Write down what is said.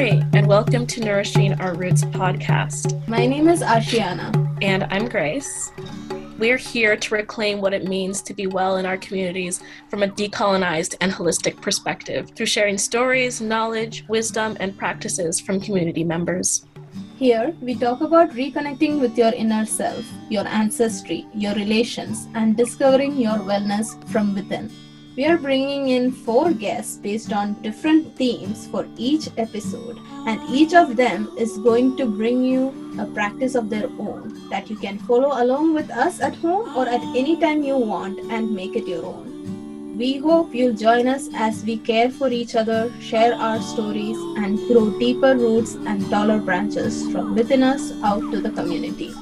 Hi, and welcome to Nourishing Our Roots podcast. My name is Ashiana. And I'm Grace. We're here to reclaim what it means to be well in our communities from a decolonized and holistic perspective through sharing stories, knowledge, wisdom, and practices from community members. Here, we talk about reconnecting with your inner self, your ancestry, your relations, and discovering your wellness from within. We are bringing in four guests based on different themes for each episode, and each of them is going to bring you a practice of their own that you can follow along with us at home or at any time you want and make it your own. We hope you'll join us as we care for each other, share our stories, and grow deeper roots and taller branches from within us out to the community.